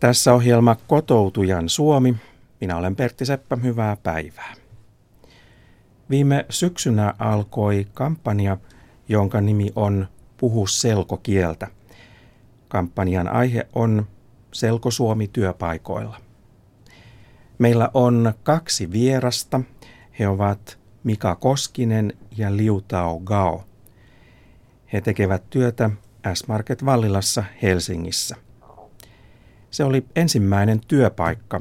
Tässä ohjelma Kotoutujan Suomi. Minä olen Pertti Seppä, hyvää päivää. Viime syksynä alkoi kampanja, jonka nimi on Puhu selkokieltä. Kampanjan aihe on Selkosuomi työpaikoilla. Meillä on kaksi vierasta. He ovat Mika Koskinen ja Liu Tao Gao. He tekevät työtä S-Market Vallilassa Helsingissä. Se oli ensimmäinen työpaikka,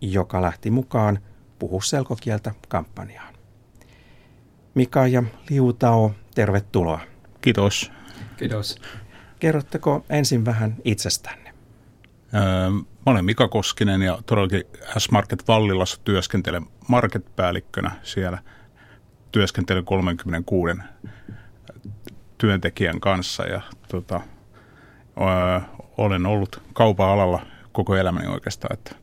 joka lähti mukaan Puhu selkokieltä kampanjaan. Mika ja Liutao, tervetuloa. Kiitos. Kiitos. Kerrotteko ensin vähän itsestänne? Öö, mä olen Mika Koskinen ja todellakin S-Market Vallilassa työskentelen marketpäällikkönä siellä. Työskentelen 36 työntekijän kanssa ja tota, öö, olen ollut kaupan alalla koko elämäni oikeastaan. Että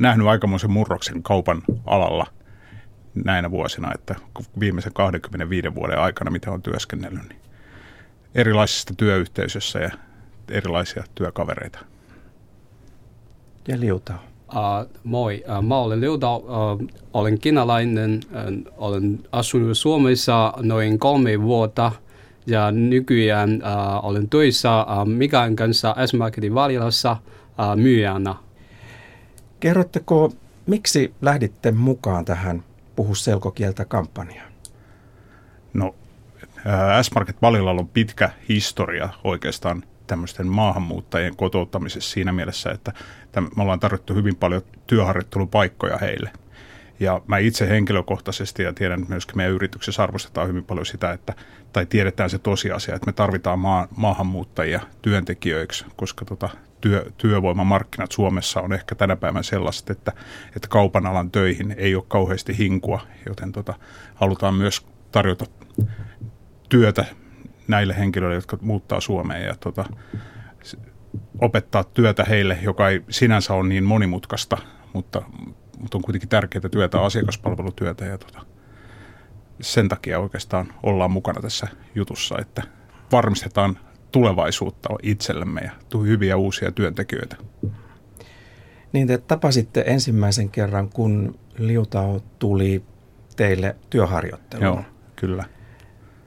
nähnyt aikamoisen murroksen kaupan alalla näinä vuosina, että viimeisen 25 vuoden aikana, mitä on työskennellyt, niin erilaisissa työyhteisöissä ja erilaisia työkavereita. Ja Liuta. Uh, moi, uh, mä olen Liuta, uh, olen kiinalainen, uh, olen asunut Suomessa noin kolme vuotta ja nykyään uh, olen töissä uh, Mikan kanssa S-Marketin valilassa myyjänä. Kerrotteko, miksi lähditte mukaan tähän Puhu selkokieltä kampanjaan? No, S-Market Valilla on pitkä historia oikeastaan tämmöisten maahanmuuttajien kotouttamisessa siinä mielessä, että me ollaan tarvittu hyvin paljon työharjoittelupaikkoja heille. Ja mä itse henkilökohtaisesti ja tiedän että myöskin meidän yrityksessä arvostetaan hyvin paljon sitä, että, tai tiedetään se tosiasia, että me tarvitaan maa, maahanmuuttajia työntekijöiksi, koska tota, työ, työvoimamarkkinat Suomessa on ehkä tänä päivänä sellaiset, että, että kaupan alan töihin ei ole kauheasti hinkua, joten tota, halutaan myös tarjota työtä näille henkilöille, jotka muuttaa Suomeen ja tota, opettaa työtä heille, joka ei sinänsä ole niin monimutkaista, mutta, mutta on kuitenkin tärkeää työtä, asiakaspalvelutyötä ja tota, sen takia oikeastaan ollaan mukana tässä jutussa, että varmistetaan tulevaisuutta itsellemme ja tuu hyviä uusia työntekijöitä. Niin te tapasitte ensimmäisen kerran, kun Liutao tuli teille työharjoitteluun. Joo, kyllä.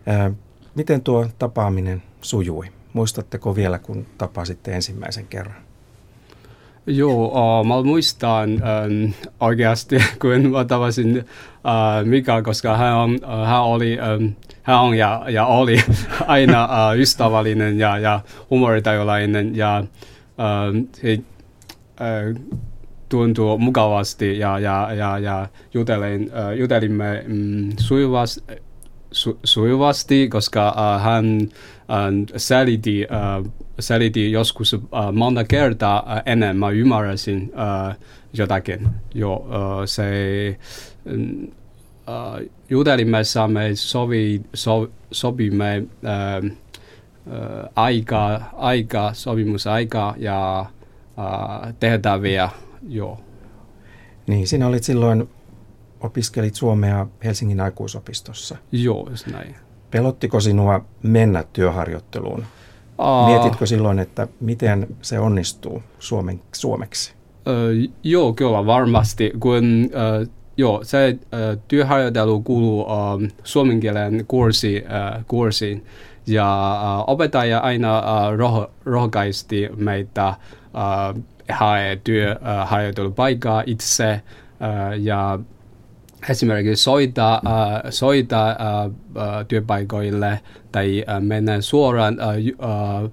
Ää, miten tuo tapaaminen sujui? Muistatteko vielä, kun tapasitte ensimmäisen kerran? Joo, uh, mä muistan um, oikeasti, kun mä tavasin uh, Mika, koska hän, on, uh, hän oli um, hän on ja, ja oli aina uh, ystävällinen ja, ja humoritaiolainen ja uh, he, uh, tuntuu mukavasti ja, ja, ja, ja jutelin, uh, jutelimme um, sujuvasti, su, sujuvasti, koska uh, hän uh, selitti, uh, selitti joskus uh, monta kertaa uh, ennen mä ymmärsin uh, jotakin. Jo, uh, se, um, uh, jutelimme me sovi, so, sopimme uh, uh, aika, aika, sopimusaika ja uh, tehtäviä, joo. Niin, sinä olit silloin, opiskelit Suomea Helsingin aikuisopistossa. Joo, just näin. Pelottiko sinua mennä työharjoitteluun? Uh, Mietitkö silloin, että miten se onnistuu suomen, suomeksi? Uh, joo, kyllä varmasti. Kun uh, Joo, se äh, työharjoittelu kuuluu äh, suomen kielen kurssi, äh, kurssiin. Ja äh, opettaja aina äh, roh- rohkaisti meitä äh, hae työharjoittelupaikkaa äh, itse äh, ja esimerkiksi soita, äh, soita äh, äh, työpaikoille tai äh, mennä suoraan äh, äh,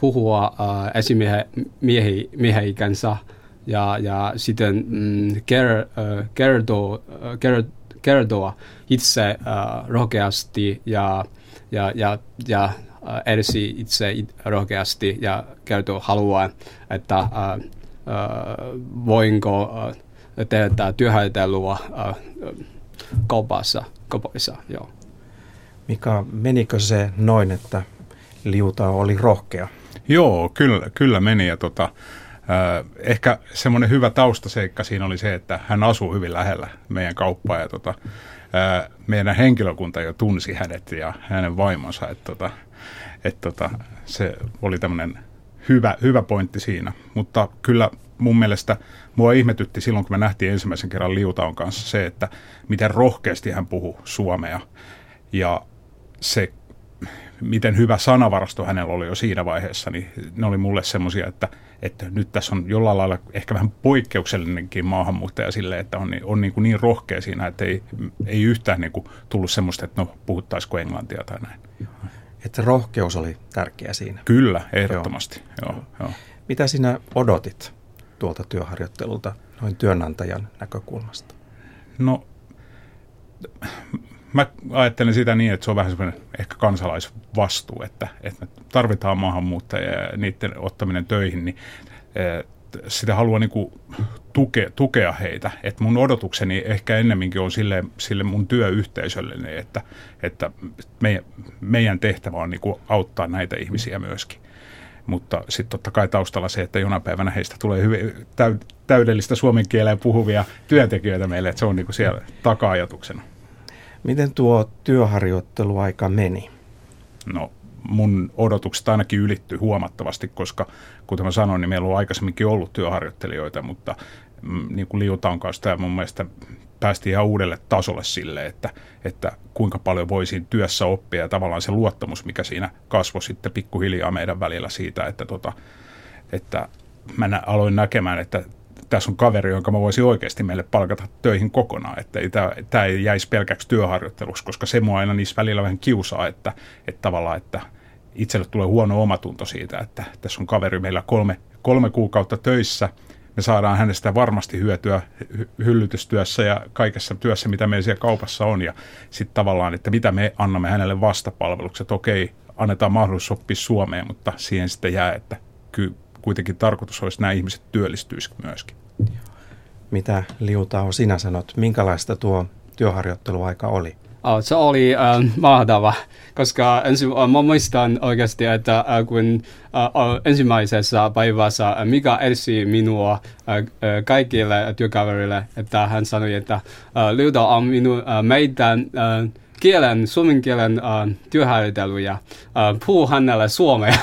puhua äh, esimiehen kanssa – ja, ja sitten mm, ker, äh, kertoo, äh, ker, kertoa itse äh, rohkeasti ja, ja, ja, ja äh, edesi itse rohkeasti ja kertoo haluaa, että äh, äh, voinko äh, tehdä työharjoittelua äh, kaupassa, kaupoissa. Joo. Mika, menikö se noin, että liuta oli rohkea? Joo, kyllä, kyllä meni. Ja tota, ehkä semmoinen hyvä taustaseikka siinä oli se, että hän asuu hyvin lähellä meidän kauppaa ja tota, meidän henkilökunta jo tunsi hänet ja hänen vaimonsa, että tota, et tota, se oli tämmöinen hyvä, hyvä pointti siinä. Mutta kyllä mun mielestä mua ihmetytti silloin, kun me nähtiin ensimmäisen kerran Liutaon kanssa se, että miten rohkeasti hän puhuu suomea. Ja se, miten hyvä sanavarasto hänellä oli jo siinä vaiheessa, niin ne oli mulle semmoisia, että, että nyt tässä on jollain lailla ehkä vähän poikkeuksellinenkin maahanmuuttaja sille, että on, on niin, kuin niin rohkea siinä, että ei, ei yhtään niin kuin tullut semmoista, että no puhuttaisiko englantia tai näin. Että rohkeus oli tärkeä siinä. Kyllä, ehdottomasti. Joo. Joo, joo. Mitä sinä odotit tuolta työharjoittelulta noin työnantajan näkökulmasta? No, mä ajattelen sitä niin, että se on vähän semmoinen ehkä kansalaisvastuu, että, että me tarvitaan maahanmuuttajia ja niiden ottaminen töihin, niin eh, sitä haluaa niin kuin tukea, tukea heitä. Et mun odotukseni ehkä ennemminkin on sille, sille mun työyhteisölle, että, että meidän, meidän tehtävä on niin kuin auttaa näitä ihmisiä myöskin. Mutta sitten totta kai taustalla se, että jonain päivänä heistä tulee hyvin, täydellistä suomen kieleen puhuvia työntekijöitä meille, että se on niin kuin siellä taka-ajatuksena. Miten tuo työharjoitteluaika meni? No mun odotukset ainakin ylittyy huomattavasti, koska kuten mä sanoin, niin meillä on aikaisemminkin ollut työharjoittelijoita, mutta mm, niin kuin Liutan kanssa tämä mun mielestä päästiin ihan uudelle tasolle sille, että, että kuinka paljon voisin työssä oppia ja tavallaan se luottamus, mikä siinä kasvoi sitten pikkuhiljaa meidän välillä siitä, että, tota, että mä aloin näkemään, että tässä on kaveri, jonka mä voisin oikeasti meille palkata töihin kokonaan, että tämä ei jäisi pelkäksi työharjoitteluksi, koska se mua aina niissä välillä vähän kiusaa, että, että tavallaan, että itselle tulee huono omatunto siitä, että tässä on kaveri meillä kolme, kolme kuukautta töissä, me saadaan hänestä varmasti hyötyä hyllytystyössä ja kaikessa työssä, mitä meillä siellä kaupassa on. Ja sitten tavallaan, että mitä me annamme hänelle vastapalvelukset. Okei, annetaan mahdollisuus oppia Suomeen, mutta siihen sitten jää, että kyllä kuitenkin tarkoitus olisi, että nämä ihmiset työllistyisivät myöskin. Mitä Liutao sinä sanot, minkälaista tuo työharjoitteluaika oli? Oh, se oli äh, mahtava, koska ensi, äh, mä muistan oikeasti, että äh, kun äh, ensimmäisessä päivässä äh, Mika etsi minua äh, äh, kaikille työkaverille, että hän sanoi, että äh, Liuta on minu, äh, meidän äh, kielen, suomen kielen äh, työharjoittelu ja äh, puhuu hänelle suomea.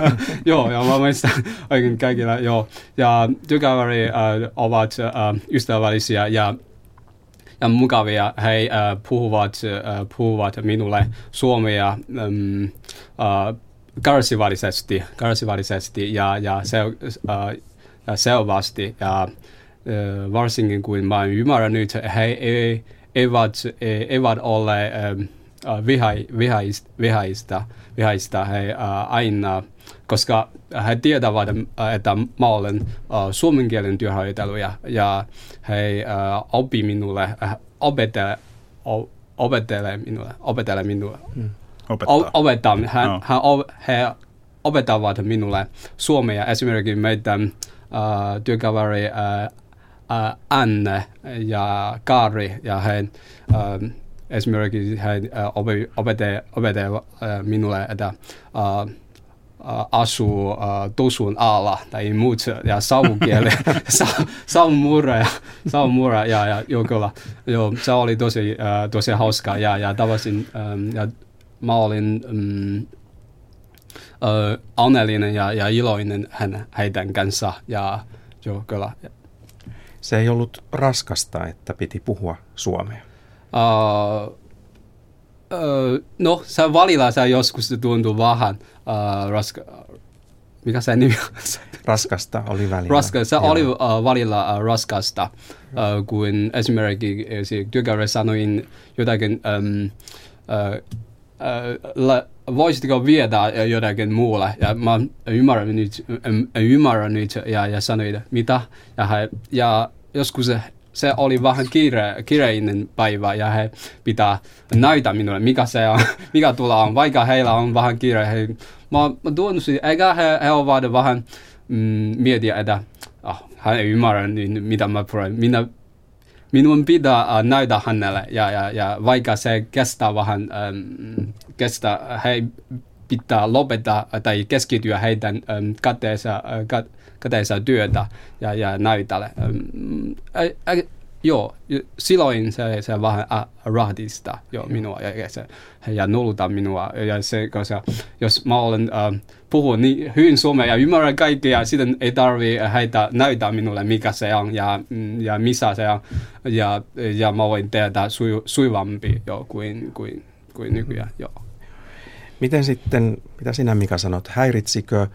joo, ja mä muistan oikein kaikille, joo. Ja työkaveri äh, ovat äh, ystävällisiä ja ja mukavia. He äh, puhuvat, äh, puhuvat minulle suomea ähm, äh, kärsivällisesti, kärsivällisesti ja, ja se, äh, selvästi. Ja, äh, varsinkin kun mä ymmärrän nyt, he ei, eivät, eivät ole äh, vihai, vihaista, vihaista, vihaista he äh, aina, koska he tietävät, että mä olen äh, suomen kielen työharjoitteluja ja he äh, opi minulle, äh, opetele, opetele minulle, opetele minulle. Hmm. Opettaa. opettaa. Hän, no. hän, he opettavat minulle suomea. Esimerkiksi meidän äh, työkaveri äh, äh, Anne ja Kari ja he äh, esimerkiksi he äh, opettavat äh, minulle, että äh, asuu uh, tusun alla tai muut ja savukieli, sa, savumurra ja, savumurra ja, ja joo, kyllä, joo, se oli tosi, uh, tosi hauska ja, ja tavasin, um, ja mä olin um, uh, onnellinen ja, ja iloinen hän, heidän kanssa ja joo, kyllä. Se ei ollut raskasta, että piti puhua suomea. Uh, no, se välillä se joskus tuntuu vähän uh, raska, mikä se nimi? Raskasta oli välillä. Raska, se oli uh, välillä uh, raskasta, uh, kun esimerkiksi työkaveri sanoin jotakin, um, uh, uh, voisitko viedä jotakin muulle? Ja mä ymmärrän nyt, ymmärrän nyt ja, ja sanoin, mitä? Ja, ja joskus se oli vähän kiire, kiireinen päivä ja he pitää näytä minulle, mikä se on, mikä tulla on, vaikka heillä on vähän kiire. He, mä, mä tunnusin, eikä he, he ovat vähän mm, mietiä, että oh, hän ei ymmärrä, niin, mitä mä puhun. Minä, minun pitää uh, näytä hänelle ja, ja, ja vaikka se kestää vähän, um, kestää, he pitää lopettaa tai keskittyä heidän um, käteensä, uh, käteensä työtä ja, ja näytälle. Um, joo, silloin se, se vähän rahdista jo minua ja, se, ja nolta minua. Ja se, koska jos mä olen äh, puhun niin hyvin suomea ja ymmärrän kaikkea, sitten ei tarvi heitä näyttää minulle, mikä se on ja, ja missä se on. Ja, ja mä voin tehdä suju, sujuvampi jo kuin, kuin, kuin nykyään. Joo. Miten sitten, mitä sinä Mika sanot, häiritsikö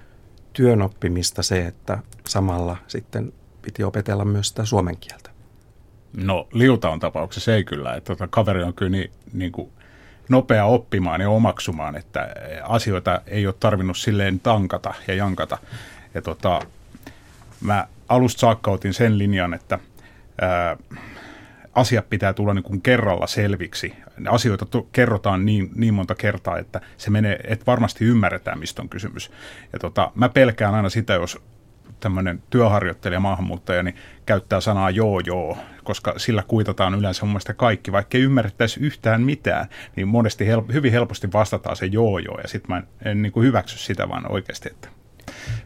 työn oppimista se, että samalla sitten piti opetella myös sitä suomen kieltä? No on tapauksessa ei kyllä, että tota, kaveri on kyllä niin, niin kuin nopea oppimaan ja omaksumaan, että asioita ei ole tarvinnut silleen tankata ja jankata. Ja tota, mä alusta saakka otin sen linjan, että ää, asiat pitää tulla niin kuin kerralla selviksi. Asioita to, kerrotaan niin, niin monta kertaa, että se menee, että varmasti ymmärretään, mistä on kysymys. Ja tota, mä pelkään aina sitä, jos tämmöinen työharjoittelija, maahanmuuttaja, niin käyttää sanaa joo joo, koska sillä kuitataan yleensä mun mielestä kaikki, vaikka ei ymmärrettäisi yhtään mitään, niin monesti hel- hyvin helposti vastataan se joo joo, ja sitten mä en, en niin kuin hyväksy sitä, vaan oikeasti, että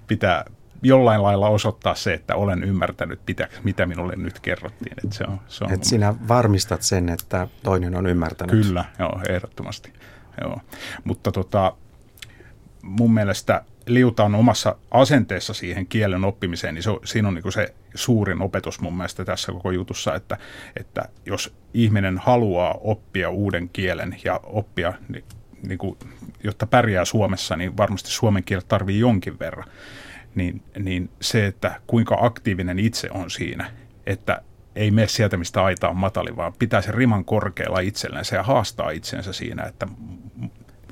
pitää jollain lailla osoittaa se, että olen ymmärtänyt, mitä, mitä minulle nyt kerrottiin. Että se on, se on Et sinä varmistat sen, että toinen on ymmärtänyt. Kyllä, joo, ehdottomasti. Joo. Mutta tota, mun mielestä liuta on omassa asenteessa siihen kielen oppimiseen, niin se, siinä on niin se suurin opetus mun mielestä tässä koko jutussa, että, että jos ihminen haluaa oppia uuden kielen ja oppia, niin, niin kuin, jotta pärjää Suomessa, niin varmasti suomen kieli tarvii jonkin verran. Niin, niin se, että kuinka aktiivinen itse on siinä, että ei mene sieltä, mistä aita on matali, vaan pitää sen riman korkealla itsellensä ja haastaa itsensä siinä, että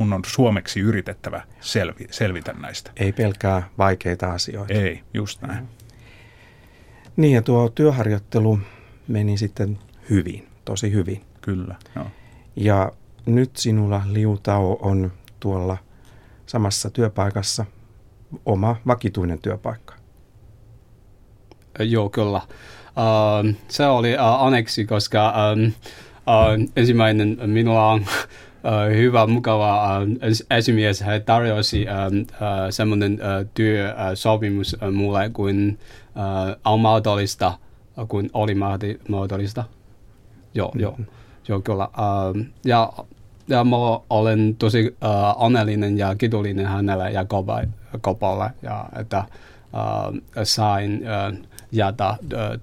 mun on suomeksi yritettävä selvi, selvitä näistä. Ei pelkää vaikeita asioita. Ei, just näin. Niin ja tuo työharjoittelu meni sitten hyvin, tosi hyvin. Kyllä, joo. Ja nyt sinulla Liutao on tuolla samassa työpaikassa oma vakituinen työpaikka. Joo, kyllä. Uh, se oli uh, aneksi, koska um, uh, ensimmäinen minulla on uh, hyvä, mukava uh, esimies. Hän tarjosi uh, uh, semmoinen uh, työsopimus uh, mulle kuin uh, on mahdollista, kun oli mahdollista. Joo, mm-hmm. joo, joo kyllä. Uh, ja, ja mä olen tosi uh, onnellinen ja kiitollinen hänelle ja Kopalle, ja että uh, sain uh, jäädä uh,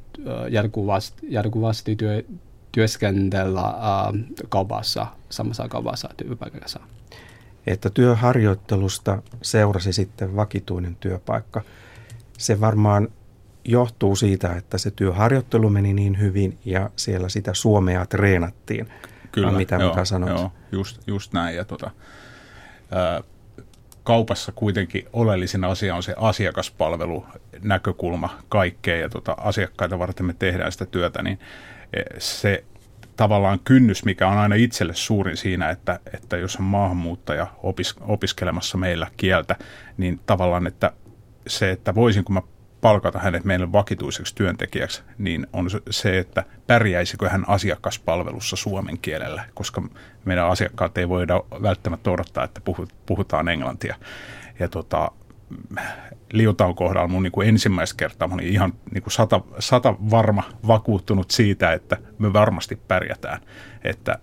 jatkuvasti, jatkuvasti työ, työskennellä kaupassa, samassa kaupassa työpaikassa. Että työharjoittelusta seurasi sitten vakituinen työpaikka. Se varmaan johtuu siitä, että se työharjoittelu meni niin hyvin ja siellä sitä suomea treenattiin. Kyllä, mitä, joo, mitä sanot? Joo, just, just näin. Ja tota, ää, kaupassa kuitenkin oleellisin asia on se asiakaspalvelu näkökulma kaikkeen ja tota, asiakkaita varten me tehdään sitä työtä, niin se tavallaan kynnys, mikä on aina itselle suurin siinä, että, että jos on maahanmuuttaja opis, opiskelemassa meillä kieltä, niin tavallaan, että se, että voisinko mä palkata hänet meille vakituiseksi työntekijäksi, niin on se, että pärjäisikö hän asiakaspalvelussa suomen kielellä, koska meidän asiakkaat ei voida välttämättä odottaa, että puhutaan englantia. Ja tota, Liutaan kohdalla mun niin kuin ensimmäistä kertaa mä olin ihan niin kuin sata, sata varma vakuuttunut siitä, että me varmasti pärjätään. Että,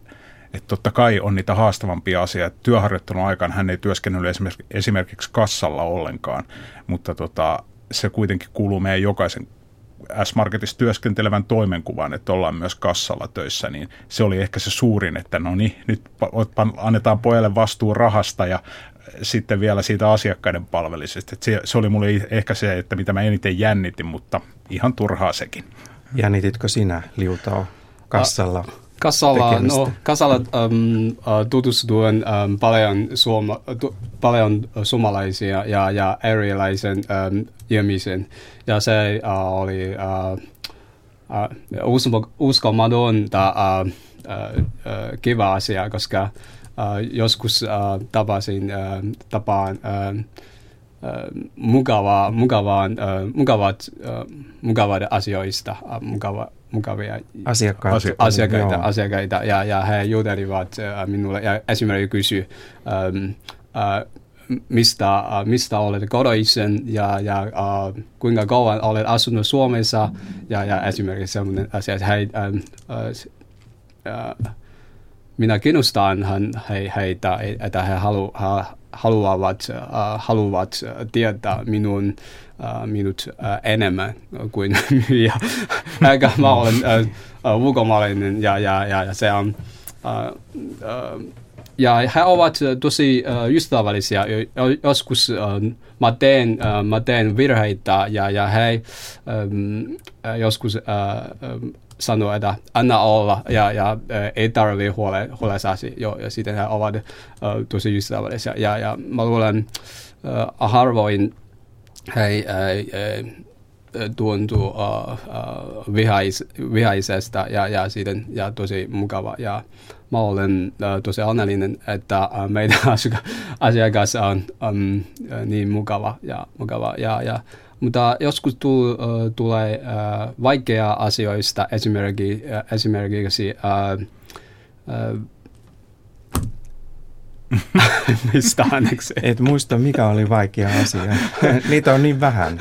että totta kai on niitä haastavampia asioita. Työharjoittelun aikana hän ei työskennellyt esimerkiksi, esimerkiksi kassalla ollenkaan, mutta tota, se kuitenkin kuuluu meidän jokaisen S-Marketissa työskentelevän toimenkuvan, että ollaan myös kassalla töissä, niin se oli ehkä se suurin, että no niin, nyt annetaan pojalle vastuu rahasta ja sitten vielä siitä asiakkaiden palvelisesta. Se, se oli mulle ehkä se, että mitä mä eniten jännitin, mutta ihan turhaa sekin. Jännititkö sinä, Liutao, kassalla? Uh, Kassalla, no, kassalla um, uh, tutustuin um, paljon, suoma, tu, paljon suomalaisia ja, ja erilaisen um, ihmisen. Ja se uh, oli uh, uh, uskomatonta uh, uh, uh, kiva asia, koska Uh, joskus uh, tapasin, uh, tapaan uh, uh, mukavaa, mukavaa, uh, mukavat, uh, mukavat asioista, uh, mukava, mukavia asiakkaita, asiakkaita, asiakkaita ja, ja he jutelivat uh, minulle ja esimerkiksi kysyi, um, uh, mistä, uh, mistä olet kotoisin ja, ja uh, kuinka kauan olet asunut Suomessa. Ja, ja esimerkiksi sellainen asia, että hei, um, uh, uh, minä kiinnostan he, heitä, että he halu, ha, haluavat, uh, haluavat tietää minun, uh, minut uh, enemmän kuin myyjä. Eikä mä olen uh, uh, ulkomaalainen ja, ja, ja, ja se on... Uh, uh, ja he ovat tosi uh, ystävällisiä. Joskus uh, mä, teen, uh, mä teen virheitä ja, ja he um, joskus sanoo, että anna olla ja, ja uh, ei tarvitse huole, huolesasi. Jo, ja sitten he ovat uh, tosi ystävällisiä. Ja, ja mä luulen uh, harvoin he tuntuu uh, uh, vihais, vihaisesta ja, ja, sitten, ja tosi mukava. Ja mä olen uh, tosi onnellinen, että uh, meidän asiakas on uh, niin mukava ja, mukava. Ja, ja, mutta joskus tul, uh, tulee uh, vaikea asioista, esimerkiksi, uh, esimerkiksi uh, uh, Mistä anneksi? Et muista, mikä oli vaikea asia. Niitä on niin vähän.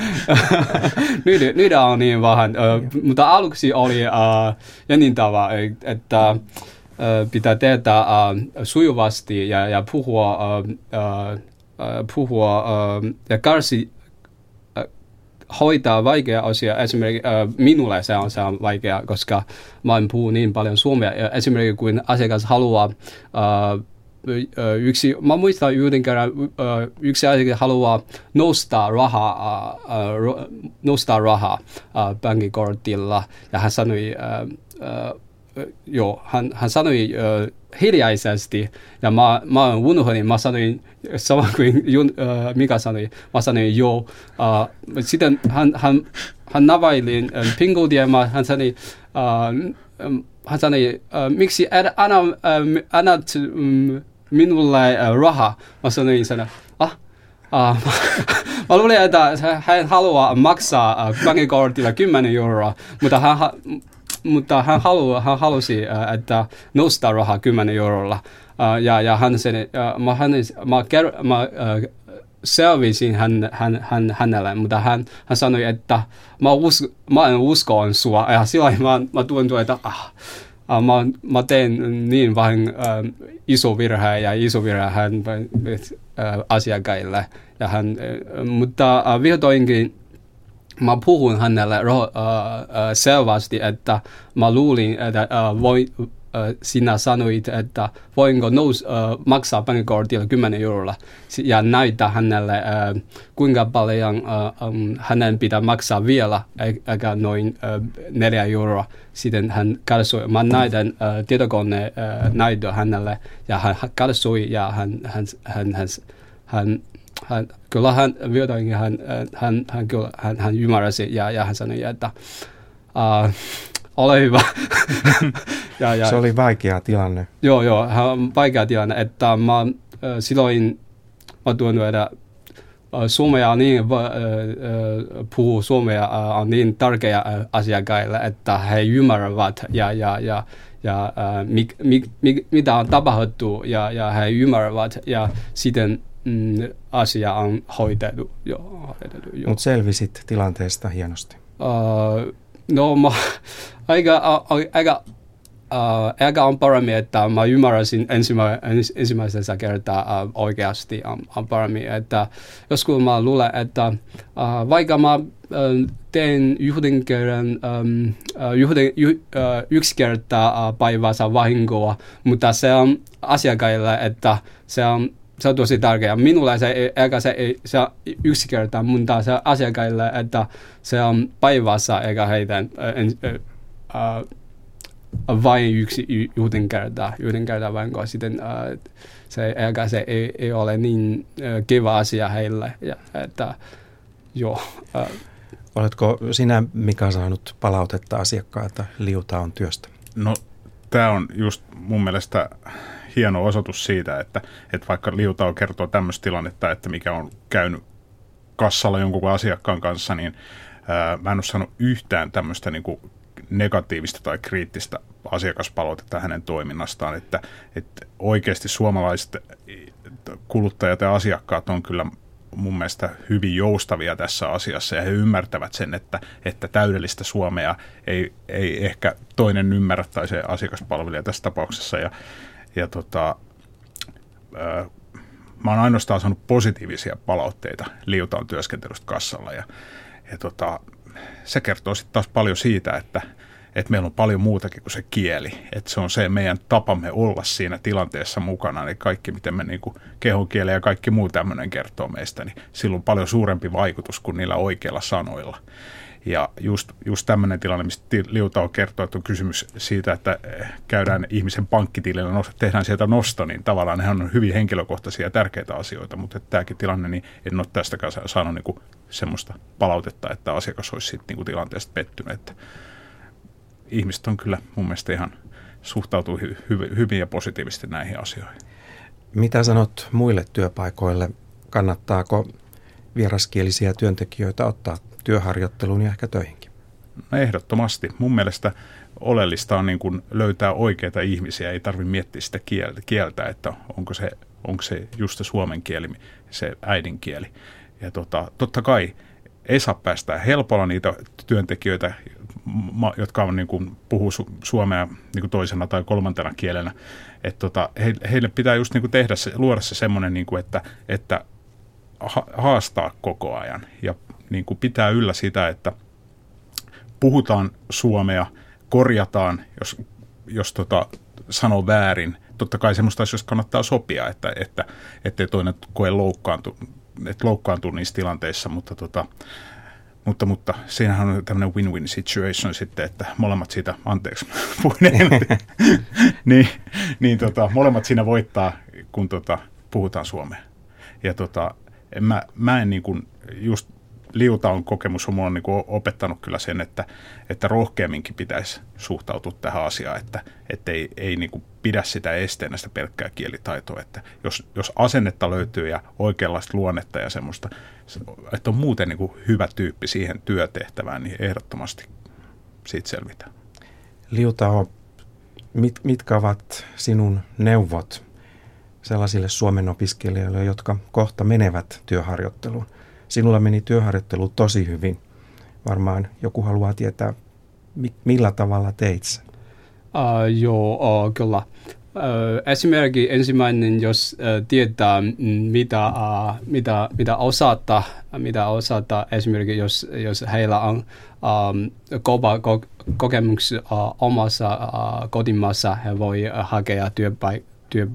niitä, niitä on niin vähän. Uh, mutta aluksi oli uh, jännittävää, että uh, pitää tehdä uh, sujuvasti ja, ja puhua, uh, uh, puhua uh, ja karsi hoitaa vaikea asia. Esimerkiksi uh, minulle se on, se on vaikea, koska mä en puhu niin paljon suomea. Esimerkiksi kun asiakas haluaa uh, yksi, mä muistan yhden kerran, yksi asia haluaa nostaa rahaa, nostaa rahaa pankkikortilla ja hän sanoi, joo, hän, hän sanoi hiljaisesti ja mä, mä unohdin, mä sanoin sama kuin Jun, uh, Mika sanoi, mä sanoin joo. Uh, sitten hän, hän, hän navaili uh, pingodia, hän sanoi, uh, hän sanoi, uh, miksi et anna, uh, annat um, minulle äh, rahaa. Mä sanoin sana, ah, ah mä luulin, että hän haluaa maksaa äh, pankkikortilla 10 euroa, mutta hän, mutta hän, halu, hän halusi, äh, että nostaa rahaa 10 eurolla. Uh, ja, ja hän sen, uh, mä, hän, mä, ker, mä uh, selvisin hän, hän, hän, hänelle, mutta hän, hän sanoi, että mä, usko, mä en usko sua. Ja silloin mä, mä tuntuin, että ah, mä, mä teen niin vähän uh, iso virhe ja iso virhe hän uh, asiakkaille. Ja hän, uh, mutta uh, vihdoinkin mä puhun hänelle uh, uh, selvästi, että mä luulin, että uh, voi, sinä sanoit, että voinko nous, uh, maksaa pankkikortilla 10 eurolla ja näyttää hänelle, uh, kuinka paljon uh, um, hänen pitää maksaa vielä, eikä noin uh, 4 euroa. Sitten hän katsoi, mä näytän uh, tietokone uh, näytö hänelle ja hän katsoi ja hän, hän, hän, hän, hän hän, kyllä hän, hän, hän, hän, hän, kyllä, hän, hän ymmärsi ja, ja hän sanoi, että uh, ole hyvä. ja, ja, se oli vaikea tilanne. Joo, joo, vaikea tilanne, että mä äh, silloin mä tuon, että suomea on niin, puhuu suomea on niin tärkeä asiakkaille, että he ymmärrävät ja, ja, ja, ja mik, mik, mik, mitä on tapahtunut ja, ja he ymmärrävät ja sitten mm, asia on hoitettu. hoitettu Mutta selvisit tilanteesta hienosti. Uh, No mä aika, aika, uh, aika on paremmin, että mä ymmärräsin ensimmä, ens, ensimmäisessä kertaa uh, oikeasti on, on paremmin. Että joskus mä luulen, että uh, vaikka mä teen yhden kerran, um, yhden, y, uh, yksi kertaa uh, päivässä vahinkoa, mutta se on asiakkaille, että se on se on tosi tärkeää. Minulle se ei, eikä se, ei, se yksi kerta, mutta se asiakkaille, että se on päivässä eikä heidän äh, äh, vain yksi yhden kertaa, yhden kertaa vain, kun sitten äh, se, eikä se ei, ei ole niin äh, kiva asia heille. Ja, että, joo, äh. Oletko sinä, Mika, saanut palautetta asiakkailta liutaon työstä? No, tämä on just mun mielestä hieno osoitus siitä, että, että vaikka Liutao kertoo tämmöistä tilannetta, että mikä on käynyt kassalla jonkun asiakkaan kanssa, niin ää, mä en ole saanut yhtään tämmöistä niin kuin negatiivista tai kriittistä asiakaspalautetta hänen toiminnastaan, että, että oikeasti suomalaiset kuluttajat ja asiakkaat on kyllä mun mielestä hyvin joustavia tässä asiassa ja he ymmärtävät sen, että, että täydellistä Suomea ei, ei ehkä toinen ymmärrä tai se asiakaspalvelija tässä tapauksessa. Ja, ja tota, ää, mä oon ainoastaan saanut positiivisia palautteita liutaan työskentelystä kassalla ja, ja tota, se kertoo sitten taas paljon siitä, että, että meillä on paljon muutakin kuin se kieli. Että se on se meidän tapamme olla siinä tilanteessa mukana, niin kaikki miten me niin kuin kehonkieli ja kaikki muu tämmöinen kertoo meistä, niin sillä on paljon suurempi vaikutus kuin niillä oikeilla sanoilla. Ja just, just tämmöinen tilanne, mistä Liutao kertoo, että on kysymys siitä, että eh, käydään ihmisen pankkitilillä, tehdään sieltä nosto, niin tavallaan ne on hyvin henkilökohtaisia ja tärkeitä asioita, mutta että tämäkin tilanne, niin en ole tästäkään saanut niin kuin semmoista palautetta, että asiakas olisi siitä niin kuin tilanteesta pettynyt. Että ihmiset on kyllä mun mielestä ihan suhtautuu hy- hy- hyvin ja positiivisesti näihin asioihin. Mitä sanot muille työpaikoille? Kannattaako vieraskielisiä työntekijöitä ottaa työharjoitteluun ja ehkä töihinkin? No ehdottomasti. Mun mielestä oleellista on niin kuin löytää oikeita ihmisiä. Ei tarvitse miettiä sitä kieltä, että onko se, onko se just se suomen kieli, se äidinkieli. Ja tota, totta kai ei saa päästää helpolla niitä työntekijöitä, jotka on niin kuin, puhuu su- suomea niin kuin toisena tai kolmantena kielenä. Et tota, he, heille pitää just niin kuin tehdä se, luoda se semmoinen, niin kuin, että, että ha- haastaa koko ajan ja niin kuin pitää yllä sitä, että puhutaan suomea, korjataan, jos, jos tota, sanoo väärin. Totta kai semmoista asioista kannattaa sopia, että, että ettei toinen koe loukkaantu, että loukkaantuu niissä tilanteissa, mutta tota, mutta, mutta siinähän on tämmöinen win-win situation sitten, että molemmat siitä, anteeksi, niin, niin tota, molemmat siinä voittaa, kun tota, puhutaan suomea. Ja tota, mä, mä en niin kuin, just liutaun kokemus on niin kuin opettanut kyllä sen, että, että rohkeamminkin pitäisi suhtautua tähän asiaan, että, että ei, ei niin kuin pidä sitä esteenä sitä pelkkää kielitaitoa. Että jos, jos asennetta löytyy ja oikeanlaista luonnetta ja semmoista, että on muuten niin kuin hyvä tyyppi siihen työtehtävään, niin ehdottomasti siitä selvitään. Liutao, mit, mitkä ovat sinun neuvot sellaisille Suomen opiskelijoille, jotka kohta menevät työharjoitteluun? Sinulla meni työharjoittelu tosi hyvin. Varmaan joku haluaa tietää, millä tavalla teit sen. Uh, joo, uh, kyllä. Uh, esimerkiksi ensimmäinen, jos uh, tietää, mitä, uh, mitä, mitä osata, mitä osata, esimerkiksi jos, jos heillä on um, kova ko- kokemus uh, omassa uh, kotimaassa, he voi hakea työpaik- työ,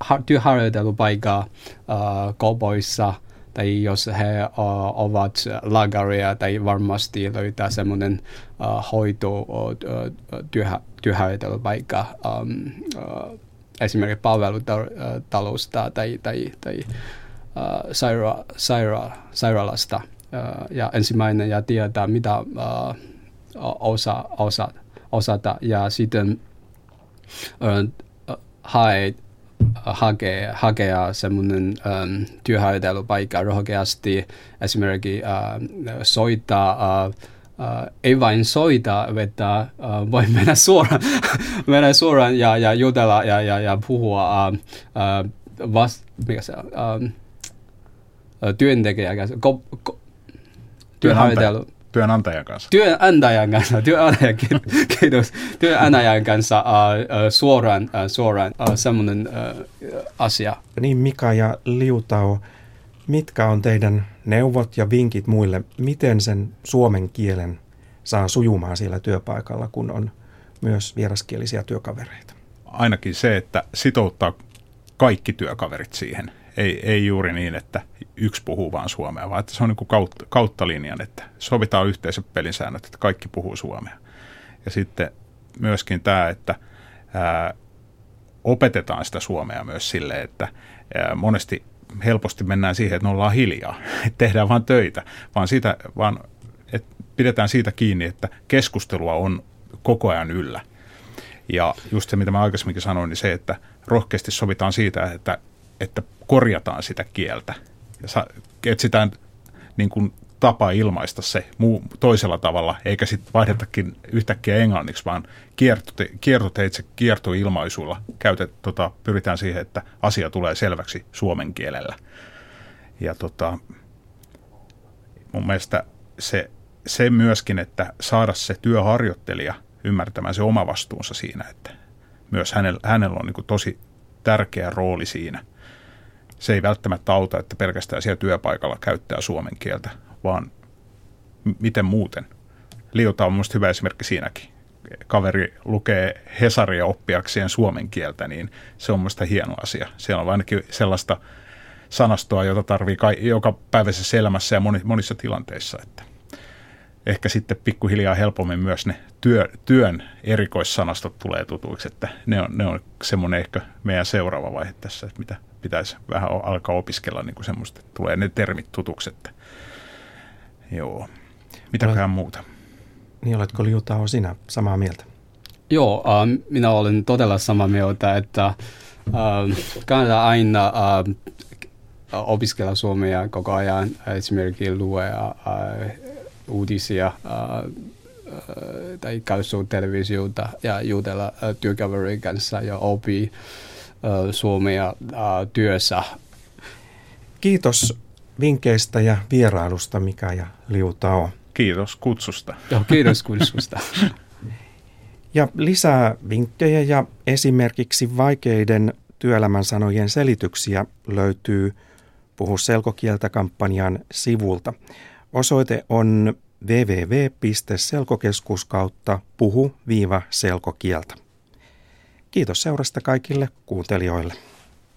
har- haastattelu työharjoittelupaikkaa uh, kaupoissa tai jos he uh, ovat lagaria tai varmasti löytää semmoinen uh, hoito uh, työhä, työharjoittelupaikka um, uh, esimerkiksi palvelutalousta tai, tai, tai uh, saira, saira, sairaalasta. Uh, ja ensimmäinen ja tietää, mitä uh, osa, osa, osata ja sitten uh, haet hakea, hakea semmoinen ähm, työharjoittelupaikka rohkeasti, esimerkiksi äh, soittaa, äh, äh, ei vain soita, että äh, voi mennä suoraan, mennä suoraan ja, ja jutella ja, ja, ja puhua äh, äh, vast, mikä se äh, työntekijä, ko, ko, työharjoittelu Työnantajan kanssa. Työnantajan kanssa, työnantajan, kiitos. Työnantajan kanssa uh, suoraan, uh, suoraan uh, semmoinen uh, asia. Niin Mika ja Liutao, mitkä on teidän neuvot ja vinkit muille, miten sen suomen kielen saa sujumaan siellä työpaikalla, kun on myös vieraskielisiä työkavereita? Ainakin se, että sitouttaa kaikki työkaverit siihen. Ei, ei juuri niin, että yksi puhuu vaan suomea, vaan että se on niin kuin kautta, kautta linjan, että sovitaan yhteiset pelisäännöt, että kaikki puhuu suomea. Ja sitten myöskin tämä, että ää, opetetaan sitä suomea myös sille, että ää, monesti helposti mennään siihen, että me ollaan hiljaa, että tehdään vain töitä, vaan, siitä, vaan että pidetään siitä kiinni, että keskustelua on koko ajan yllä. Ja just se, mitä mä aikaisemminkin sanoin, niin se, että rohkeasti sovitaan siitä, että, että korjataan sitä kieltä ja etsitään niin kuin tapa ilmaista se muu, toisella tavalla, eikä sitten vaihdetakin yhtäkkiä englanniksi, vaan kiertote, kiertoteitse kiertoilmaisuilla käytet, tota, pyritään siihen, että asia tulee selväksi suomen kielellä. Ja tota, mun mielestä se, se myöskin, että saada se työharjoittelija ymmärtämään se oma vastuunsa siinä, että myös hänellä, hänellä on niin tosi tärkeä rooli siinä. Se ei välttämättä auta, että pelkästään siellä työpaikalla käyttää suomen kieltä, vaan m- miten muuten. Liuta on minusta hyvä esimerkki siinäkin. Kaveri lukee Hesaria oppiakseen suomen kieltä, niin se on minusta hieno asia. Siellä on ainakin sellaista sanastoa, jota tarvii joka päiväisessä elämässä ja monissa tilanteissa. Että ehkä sitten pikkuhiljaa helpommin myös ne työ, työn erikoissanastot tulee tutuiksi, että ne on, ne on semmoinen ehkä meidän seuraava vaihe tässä, että mitä pitäisi vähän alkaa opiskella niin kuin semmoista, että tulee ne termit tutuksi, että joo. Mitäköhän muuta? Niin oletko Liutao sinä samaa mieltä? Joo, äh, minä olen todella samaa mieltä, että äh, kannattaa aina äh, opiskella suomea koko ajan, esimerkiksi lukea äh, uutisia äh, tai katsoa televisiota ja jutella äh, työkaverin kanssa ja opi äh, suomea työssä. Kiitos vinkkeistä ja vierailusta Mika ja Liutao. Kiitos kutsusta. Joo, kiitos kutsusta. ja lisää vinkkejä ja esimerkiksi vaikeiden työelämän sanojen selityksiä löytyy Puhu selkokieltä kampanjan sivulta. Osoite on www.selkokeskus kautta puhu-selkokieltä. Kiitos seurasta kaikille kuuntelijoille.